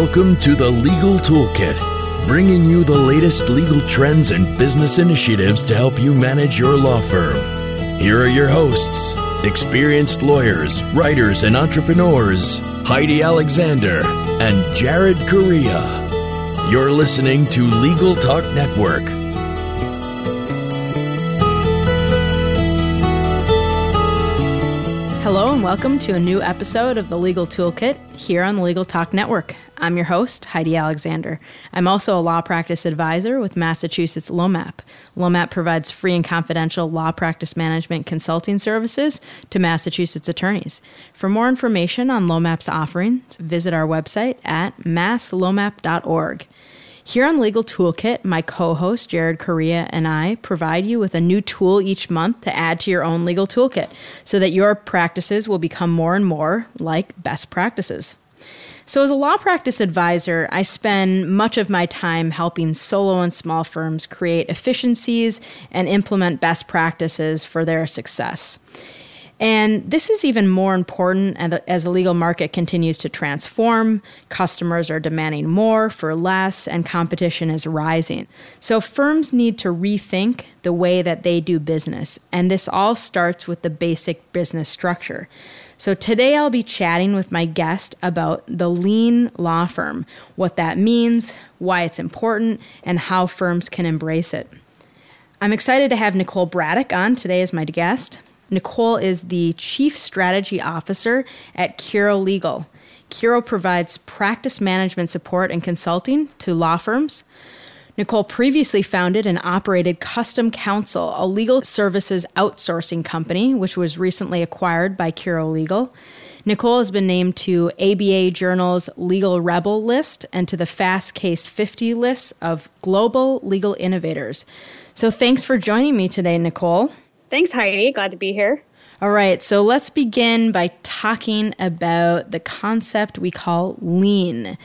Welcome to the Legal Toolkit, bringing you the latest legal trends and business initiatives to help you manage your law firm. Here are your hosts, experienced lawyers, writers, and entrepreneurs, Heidi Alexander and Jared Correia. You're listening to Legal Talk Network. And welcome to a new episode of the Legal Toolkit here on the Legal Talk Network. I'm your host, Heidi Alexander. I'm also a law practice advisor with Massachusetts LOMAP. LOMAP provides free and confidential law practice management consulting services to Massachusetts attorneys. For more information on LOMAP's offerings, visit our website at masslomap.org. Here on Legal Toolkit, my co host Jared Correia and I provide you with a new tool each month to add to your own legal toolkit so that your practices will become more and more like best practices. So, as a law practice advisor, I spend much of my time helping solo and small firms create efficiencies and implement best practices for their success. And this is even more important as the legal market continues to transform. Customers are demanding more for less, and competition is rising. So firms need to rethink the way that they do business. And this all starts with the basic business structure. So today I'll be chatting with my guest about the lean law firm, what that means, why it's important, and how firms can embrace it. I'm excited to have Nicole Bradick on today as my guest. Nicole is the Chief Strategy Officer at Curo Legal. Curo provides practice management support and consulting to law firms. Nicole previously founded and operated Custom Counsel, a legal services outsourcing company, which was recently acquired by Curo Legal. Nicole has been named to ABA Journal's Legal Rebel list and to the Fastcase 50 list of global legal innovators. So thanks for joining me today, Nicole. Thanks, Heidi. Glad to be here. All right, so let's begin by talking about the concept we call lean.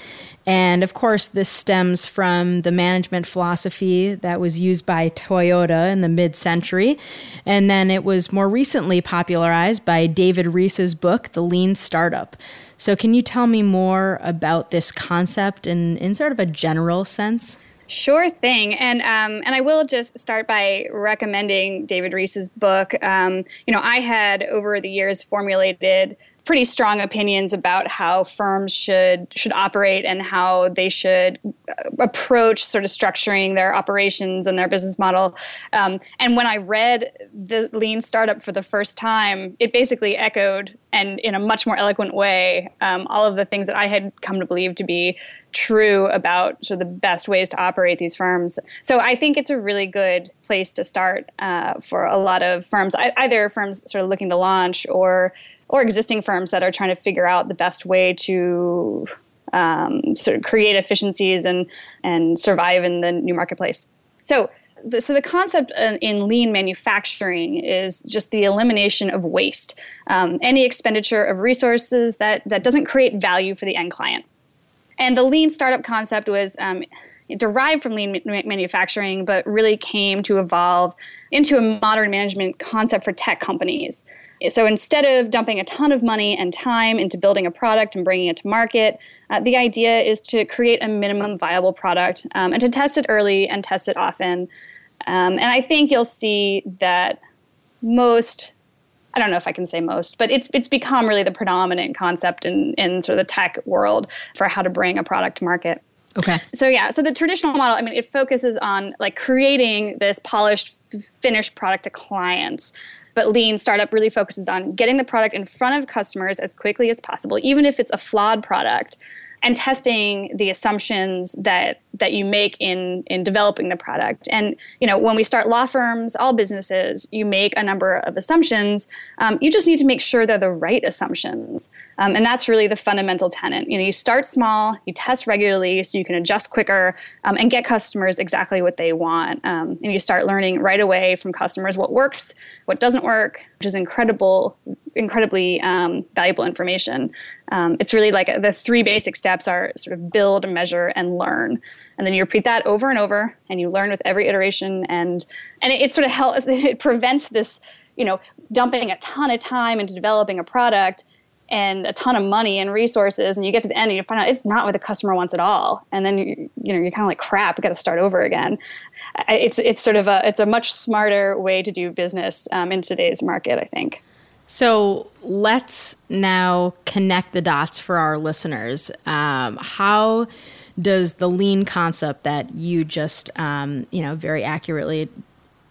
And of course, this stems from the management philosophy that was used by Toyota in the mid century. And then it was more recently popularized by David Reese's book, The Lean Startup. So, can you tell me more about this concept in, in sort of a general sense? Sure thing, and um, and I will just start by recommending David Reese's book. Um, you know, I had over the years formulated pretty strong opinions about how firms should should operate and how they should uh, approach sort of structuring their operations and their business model. Um, and when I read the Lean Startup for the first time, it basically echoed and in a much more eloquent way um, all of the things that I had come to believe to be true about sort of the best ways to operate these firms. So I think it's a really good place to start uh, for a lot of firms, either firms sort of looking to launch or or existing firms that are trying to figure out the best way to um, sort of create efficiencies and and survive in the new marketplace. So. The, so the concept in lean manufacturing is just the elimination of waste, um, any expenditure of resources that that doesn't create value for the end client. And the lean startup concept was um, derived from lean manufacturing, but really came to evolve into a modern management concept for tech companies. So instead of dumping a ton of money and time into building a product and bringing it to market, uh, the idea is to create a minimum viable product um, and to test it early and test it often. Um, and I think you'll see that most I don't know if I can say most, but it's it's become really the predominant concept in in sort of the tech world for how to bring a product to market. Okay. So yeah, so the traditional model, I mean, it focuses on like creating this polished, finished product to clients. But Lean Startup really focuses on getting the product in front of customers as quickly as possible, even if it's a flawed product, and testing the assumptions that that you make in in developing the product. And you know, when we start law firms, all businesses, you make a number of assumptions. Um, you just need to make sure they're the right assumptions, um, and that's really the fundamental tenet. You know, you start small, you test regularly, so you can adjust quicker um, and get customers exactly what they want. Um, and you start learning right away from customers what works, what doesn't work, which is incredible, incredibly um, valuable information. Um, it's really like the three basic steps are sort of build, measure, and learn and then you repeat that over and over and you learn with every iteration and and it, it sort of helps it prevents this you know dumping a ton of time into developing a product and a ton of money and resources and you get to the end and you find out it's not what the customer wants at all. And then you, you know you're kind of like crap we got to start over again. It's it's sort of a it's a much smarter way to do business um, in today's market i think. So let's now connect the dots for our listeners. Um, how does the lean concept that you just um, you know very accurately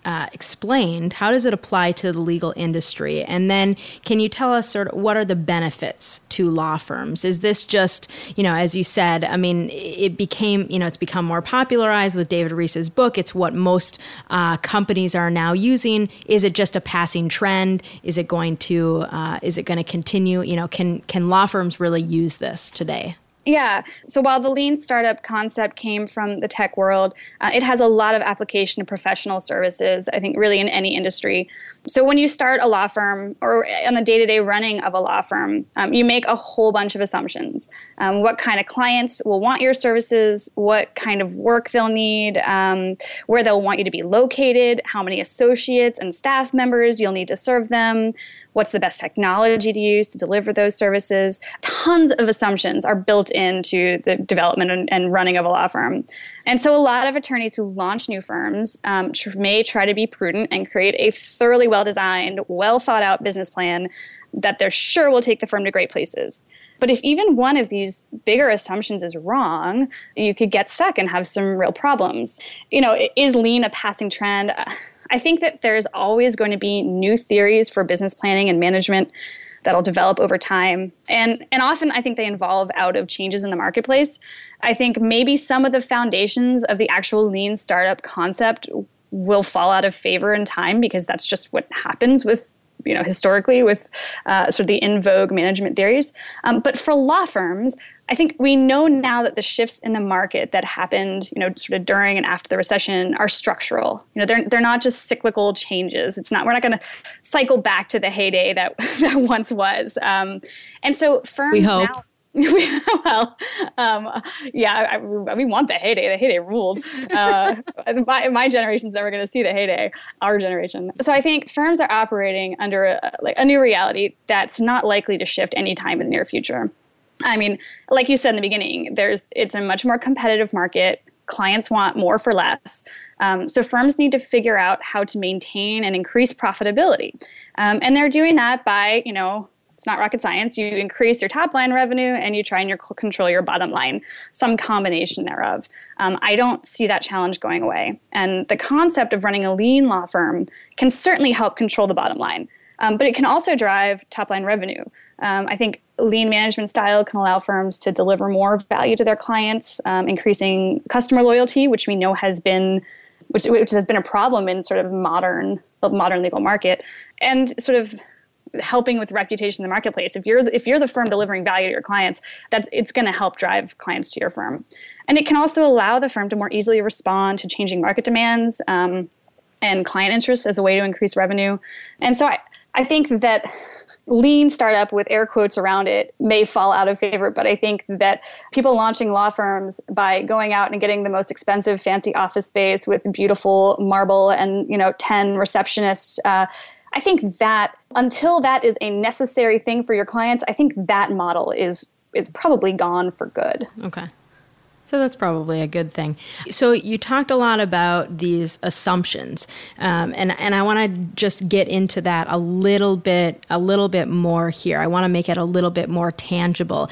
uh, explained, how does it apply to the legal industry? And then can you tell us sort of what are the benefits to law firms? Is this just, you know, as you said, I mean, it became, you know, it's become more popularized with David Reese's book. It's what most uh, companies are now using. Is it just a passing trend? Is it going to, uh, is it going to continue? You know, can can law firms really use this today? Yeah. So while the lean startup concept came from the tech world, uh, it has a lot of application to professional services, I think, really in any industry. So when you start a law firm or on the day to day running of a law firm, um, you make a whole bunch of assumptions. Um, what kind of clients will want your services, what kind of work they'll need, um, where they'll want you to be located, how many associates and staff members you'll need to serve them, what's the best technology to use to deliver those services. Tons of assumptions are built into the development and, and running of a law firm. And so a lot of attorneys who launch new firms um, tr- may try to be prudent and create a thoroughly well designed, well thought out business plan that they're sure will take the firm to great places. But if even one of these bigger assumptions is wrong, you could get stuck and have some real problems. You know, is lean a passing trend? I think that there's always going to be new theories for business planning and management that'll develop over time. And and often I think they involve out of changes in the marketplace. I think maybe some of the foundations of the actual lean startup concept will fall out of favor in time because that's just what happens with you know historically with uh, sort of the in vogue management theories. Um, but for law firms, I think we know now that the shifts in the market that happened, you know, sort of during and after the recession are structural. You know, they're they're not just cyclical changes. It's not we're not going to cycle back to the heyday that that once was. Um, and so firms we hope. now. well, um, yeah, I, we want the heyday. The heyday ruled. Uh, my, my generation's never going to see the heyday. Our generation. So I think firms are operating under a, like a new reality that's not likely to shift anytime in the near future. I mean, like you said in the beginning, there's it's a much more competitive market. Clients want more for less. Um, so firms need to figure out how to maintain and increase profitability, um, and they're doing that by you know it's not rocket science. You increase your top line revenue and you try and your, control your bottom line, some combination thereof. Um, I don't see that challenge going away. And the concept of running a lean law firm can certainly help control the bottom line. Um, but it can also drive top line revenue. Um, I think lean management style can allow firms to deliver more value to their clients, um, increasing customer loyalty, which we know has been which, which has been a problem in sort of modern the modern legal market, and sort of helping with reputation in the marketplace. If you're if you're the firm delivering value to your clients, that's it's going to help drive clients to your firm, and it can also allow the firm to more easily respond to changing market demands um, and client interests as a way to increase revenue. And so I I think that lean startup with air quotes around it may fall out of favor but i think that people launching law firms by going out and getting the most expensive fancy office space with beautiful marble and you know 10 receptionists uh, i think that until that is a necessary thing for your clients i think that model is is probably gone for good okay so that's probably a good thing. So you talked a lot about these assumptions, um, and and I want to just get into that a little bit a little bit more here. I want to make it a little bit more tangible.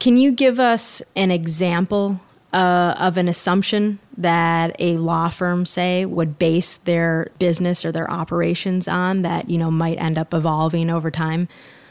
Can you give us an example uh, of an assumption that a law firm say would base their business or their operations on that you know might end up evolving over time?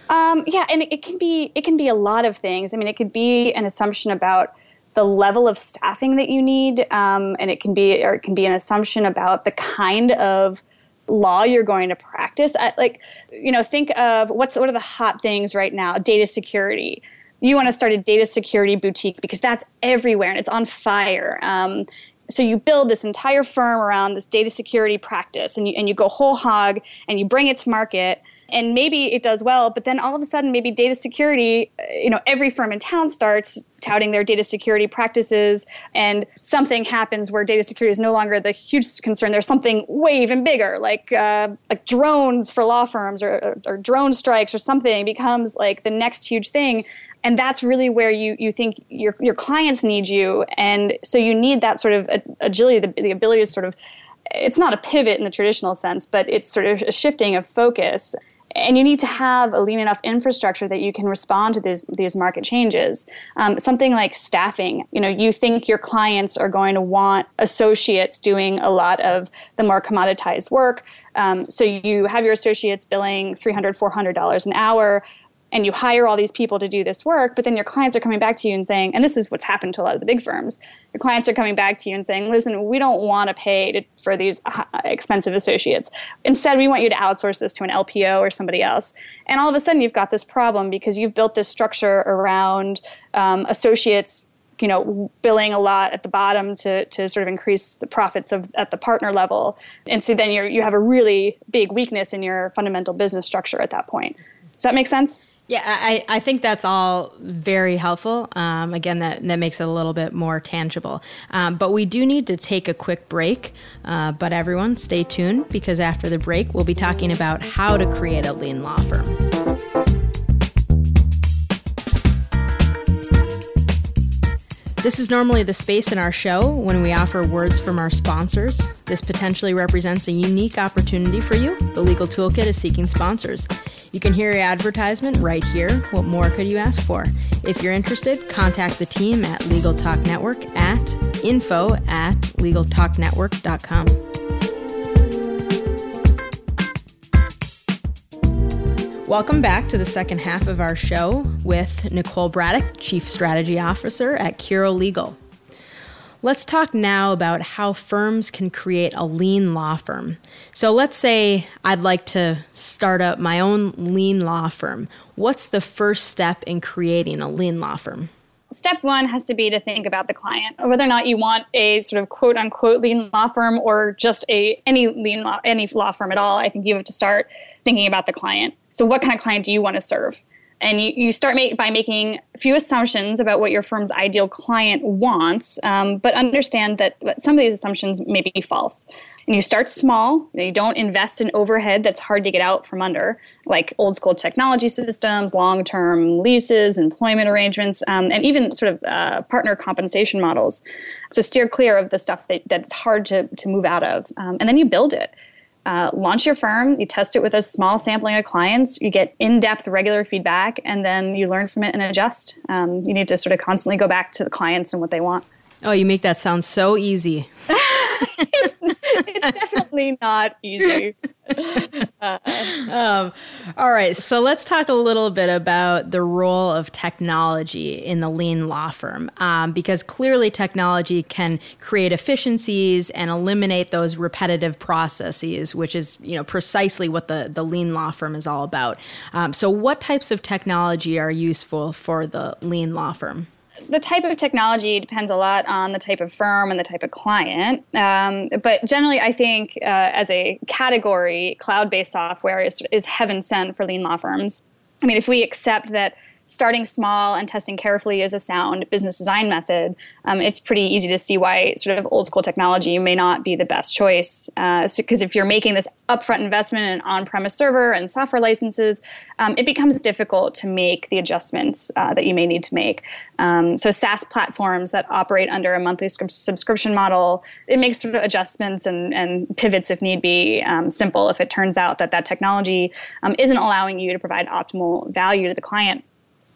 Um, yeah, and it can be it can be a lot of things. I mean, it could be an assumption about the level of staffing that you need, um, and it can be or it can be an assumption about the kind of law you're going to practice. I, like, you know, think of what's what are the hot things right now? Data security. You want to start a data security boutique because that's everywhere and it's on fire. Um, so you build this entire firm around this data security practice, and you and you go whole hog and you bring it to market and maybe it does well but then all of a sudden maybe data security you know every firm in town starts touting their data security practices, and something happens where data security is no longer the huge concern. There's something way even bigger, like uh, like drones for law firms or, or, or drone strikes or something becomes like the next huge thing and that's really where you you think your your clients need you and so you need that sort of agility the, the ability to sort of it's not a pivot in the traditional sense but it's sort of a shifting of focus and you need to have a lean enough infrastructure that you can respond to these these market changes. Um, something like staffing. You know, you think your clients are going to want associates doing a lot of the more commoditized work. Um, so you have your associates billing $300, $400 an hour and you hire all these people to do this work, but then your clients are coming back to you and saying, and this is what's happened to a lot of the big firms, your clients are coming back to you and saying, listen, we don't want to pay for these expensive associates. Instead, we want you to outsource this to an LPO or somebody else. And all of a sudden, you've got this problem because you've built this structure around um, associates you know billing a lot at the bottom to, to sort of increase the profits of at the partner level and so then you you have a really big weakness in your fundamental business structure at that point does that make sense yeah, I, I think that's all very helpful. Um, again, that, that makes it a little bit more tangible. Um, but we do need to take a quick break. Uh, but everyone, stay tuned because after the break, we'll be talking about how to create a lean law firm. This is normally the space in our show when we offer words from our sponsors. This potentially represents a unique opportunity for you. The Legal Toolkit is seeking sponsors. You can hear your advertisement right here. What more could you ask for? If you're interested, contact the team at Legal Talk Network at info at legaltalknetwork.com. Welcome back to the second half of our show with Nicole Bradick, Chief Strategy Officer at Curo Legal. Let's talk now about how firms can create a lean law firm. So, let's say I'd like to start up my own lean law firm. What's the first step in creating a lean law firm? Step one has to be to think about the client, whether or not you want a sort of quote unquote lean law firm or just a any lean law any law firm at all. I think you have to start thinking about the client. So, what kind of client do you want to serve? And you, you start make, by making a few assumptions about what your firm's ideal client wants, um, but understand that some of these assumptions may be false. And you start small. You, don't invest in overhead that's hard to get out from under, like old school technology systems, long term leases, employment arrangements, um, and even sort of uh, partner compensation models. So steer clear of the stuff that, that's hard to, to move out of. Um, and then you build it uh, launch your firm, you test it with a small sampling of clients, you get in depth, regular feedback, and then you learn from it and adjust. Um, you need to sort of constantly go back to the clients and what they want. Oh, you make that sound so easy. it's, it's, definitely not easy. Uh, um, all right, so let's talk a little bit about the role of technology in the lean law firm, um, because clearly technology can create efficiencies and eliminate those repetitive processes, which is you know precisely what the the lean law firm is all about. Um, so, what types of technology are useful for the lean law firm? The type of technology depends a lot on the type of firm and the type of client. Um, but generally, I think uh, as a category, cloud based software is, is heaven sent for lean law firms. I mean, if we accept that starting small and testing carefully is a sound business design method, um, it's pretty easy to see why sort of old school technology may not be the best choice. Because uh, so, if you're making this upfront investment in on premise server and software licenses, um, it becomes difficult to make the adjustments uh, that you may need to make. Um, so, SaaS platforms that operate under a monthly subscription model, it makes sort of adjustments and, and pivots if need be um, simple if it turns out that that technology um, isn't allowing you to provide optimal value to the client.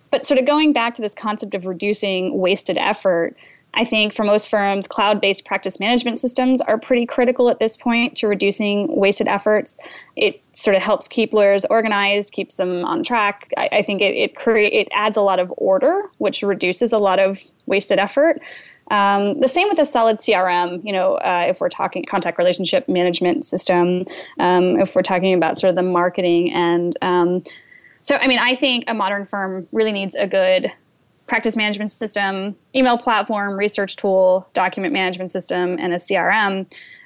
But sort of going back to this concept of reducing wasted effort, I think for most firms, cloud based practice management systems are pretty critical at this point to reducing wasted efforts. It sort of helps keep lawyers organized, keeps them on track. I, I think it, it, create, it adds a lot of order, which reduces a lot of wasted effort. Um, the same with a solid CRM. You know, uh, if we're talking contact relationship management system, um, if we're talking about sort of the marketing and um, so, I mean, I think a modern firm really needs a good practice management system, email platform, research tool, document management system, and a CRM.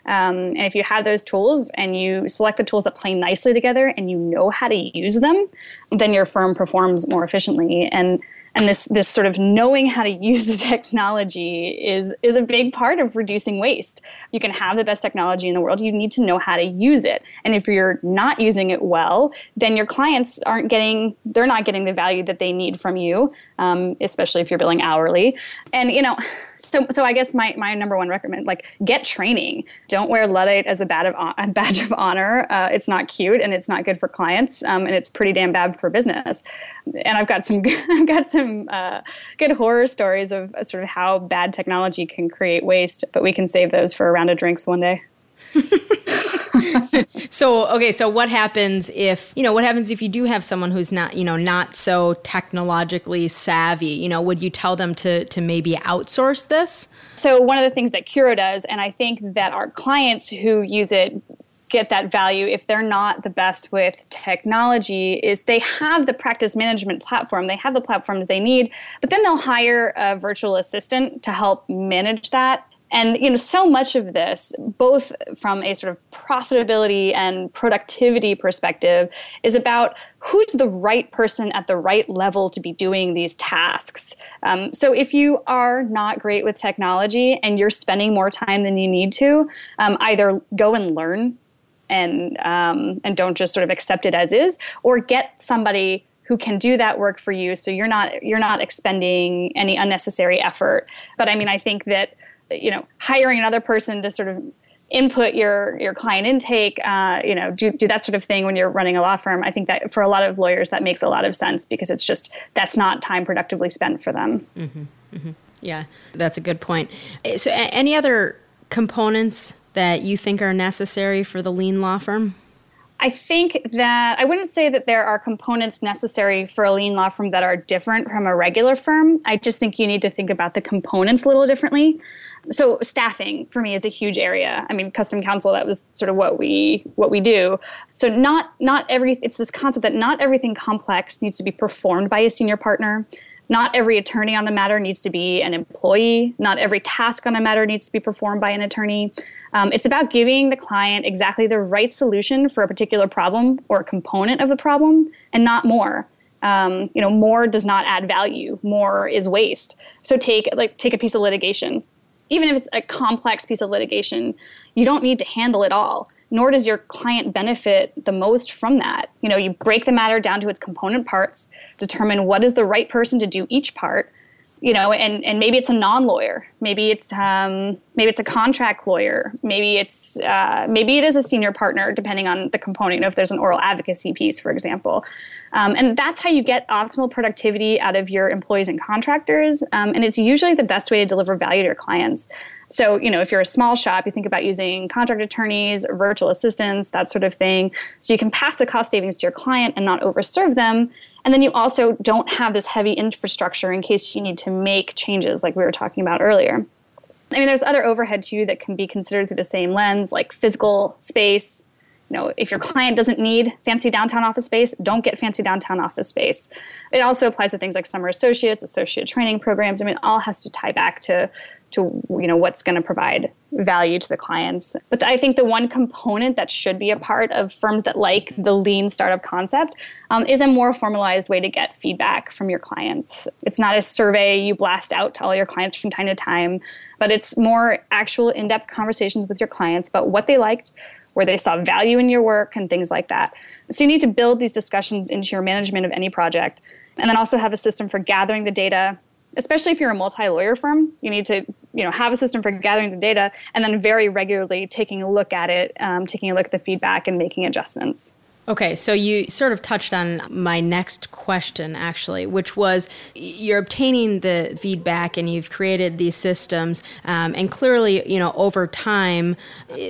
Um, and if you have those tools and you select the tools that play nicely together and you know how to use them, then your firm performs more efficiently. And and this this sort of knowing how to use the technology is is a big part of reducing waste. You can have the best technology in the world. You need to know how to use it. And if you're not using it well then your clients aren't getting they're not getting the value that they need from you um, especially if you're billing hourly. And you know so so i guess my, my number one recommend like get training. Don't wear luddite as a badge of, a badge of honor. Uh, it's not cute and it's not good for clients um, and it's pretty damn bad for business. And i've got some i've got some some uh, good horror stories of sort of how bad technology can create waste, but we can save those for a round of drinks one day. so okay so what happens if you know what happens if you do have someone who's not you know not so technologically savvy you know would you tell them to to maybe outsource this so one of the things that Curo does and i think that our clients who use it get that value if they're not the best with technology is they have the practice management platform. They have the platforms they need but then they'll hire a virtual assistant to help manage that. And you know so much of this both from a sort of profitability and productivity perspective is about who's the right person at the right level to be doing these tasks. Um, so if you are not great with technology and you're spending more time than you need to um, either go and learn and um, and don't just sort of accept it as is, or get somebody who can do that work for you. So you're not you're not expending any unnecessary effort. But i mean i think that you know hiring another person to sort of input your your client intake uh, you know do, do that sort of thing when you're running a law firm i think that for a lot of lawyers that makes a lot of sense because it's just that's not time productively spent for them. Mm-hmm, mm-hmm. yeah that's a good point. So any other components that you think are necessary for the lean law firm? I think that I wouldn't say that there are components necessary for a lean law firm that are different from a regular firm. I just think you need to think about the components a little differently. So staffing for me is a huge area. I mean, custom counsel that was sort of what we what we do. So not not every it's this concept that not everything complex needs to be performed by a senior partner. Not every attorney on the matter needs to be an employee. Not every task on a matter needs to be performed by an attorney. Um, it's about giving the client exactly the right solution for a particular problem or a component of the problem, and not more. Um, you know, more does not add value. More is waste. So take like take a piece of litigation. Even if it's a complex piece of litigation, you don't need to handle it all nor does your client benefit the most from that. You know, you break the matter down to its component parts, determine what is the right person to do each part, you know, and, and maybe it's a non-lawyer, maybe it's um, maybe it's a contract lawyer, maybe it's uh, maybe it is a senior partner, depending on the component. If there's an oral advocacy piece, for example, um, and that's how you get optimal productivity out of your employees and contractors, um, and it's usually the best way to deliver value to your clients. So, you know, if you're a small shop, you think about using contract attorneys, virtual assistants, that sort of thing. So you can pass the cost savings to your client and not overserve them. And then you also don't have this heavy infrastructure in case you need to make changes like we were talking about earlier. I mean, there's other overhead too that can be considered through the same lens, like physical space. You know, if your client doesn't need fancy downtown office space, don't get fancy downtown office space. It also applies to things like summer associates, associate training programs. I mean, all has to tie back to to you know what's going to provide value to the clients. But i think the one component that should be a part of firms that like the lean startup concept um, is a more formalized way to get feedback from your clients. It's not a survey you blast out to all your clients from time to time but it's more actual in-depth conversations with your clients about what they liked where they saw value in your work and things like that. So you need to build these discussions into your management of any project and then also have a system for gathering the data. Especially if you're a multi-lawyer firm you need to you know have a system for gathering the data and then very regularly taking a look at it um, taking a look at the feedback and making adjustments Okay, so you sort of touched on my next question, actually, which was you're obtaining the feedback and you've created these systems, um, and clearly, you know, over time,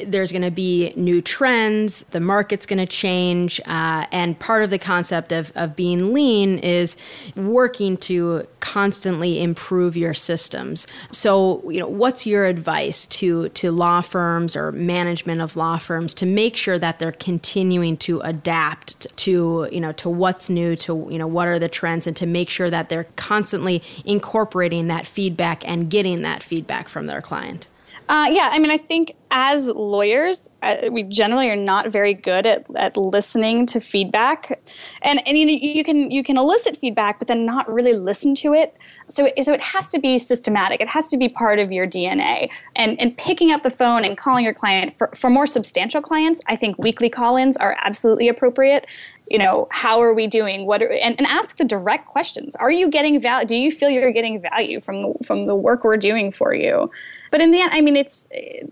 there's going to be new trends, the market's going to change, uh, and part of the concept of, of being lean is working to constantly improve your systems. So, you know, what's your advice to to law firms or management of law firms to make sure that they're continuing to adapt? Adapt to you know to what's new to you know what are the trends and to make sure that they're constantly incorporating that feedback and getting that feedback from their client uh, yeah, I mean, I think as lawyers, uh, we generally are not very good at, at listening to feedback, and and you, you can you can elicit feedback, but then not really listen to it. So it, so it has to be systematic. It has to be part of your DNA. And and picking up the phone and calling your client for for more substantial clients, I think weekly call-ins are absolutely appropriate you know how are we doing? What are, and, and ask the direct questions. Are you getting value do you feel you're getting value from from the work we're doing for you? But in the end i mean it's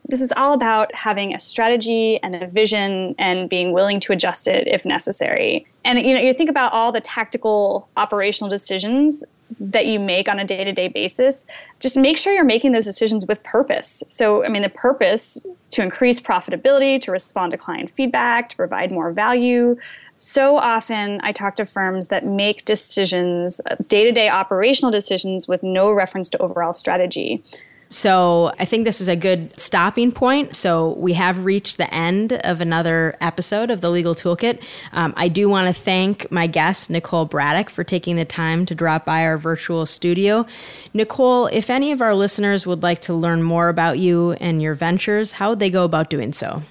this is all about having a strategy and a vision and being willing to adjust it if necessary. And you know you think about all the tactical operational decisions that you make on a day-to-day basis just make sure you're making those decisions with purpose. So i mean the purpose to increase profitability to respond to client feedback to provide more value so often I talk to firms that make decisions, day to day operational decisions, with no reference to overall strategy. So I think this is a good stopping point. So we have reached the end of another episode of the Legal Toolkit. Um, I do want to thank my guest, Nicole Bradick, for taking the time to drop by our virtual studio. Nicole, if any of our listeners would like to learn more about you and your ventures, how would they go about doing so?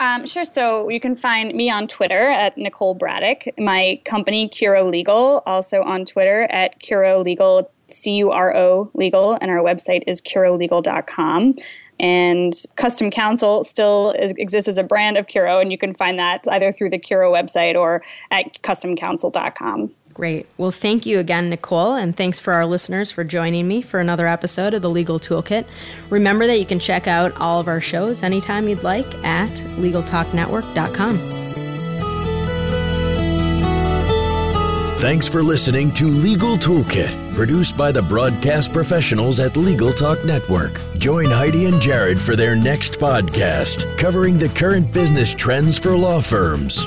Um, sure. So you can find me on Twitter at Nicole Bradick. My company, Curo Legal, also on Twitter at Curo Legal, C U R O Legal, and our website is curolegal.com. And Custom Counsel still is, exists as a brand of Curo, and you can find that either through the Curo website or at customcounsel.com. Great. Well, thank you again, Nicole, and thanks for our listeners for joining me for another episode of the Legal Toolkit. Remember that you can check out all of our shows anytime you'd like at LegalTalkNetwork.com. Thanks for listening to Legal Toolkit, produced by the broadcast professionals at Legal Talk Network. Join Heidi and Jared for their next podcast, covering the current business trends for law firms.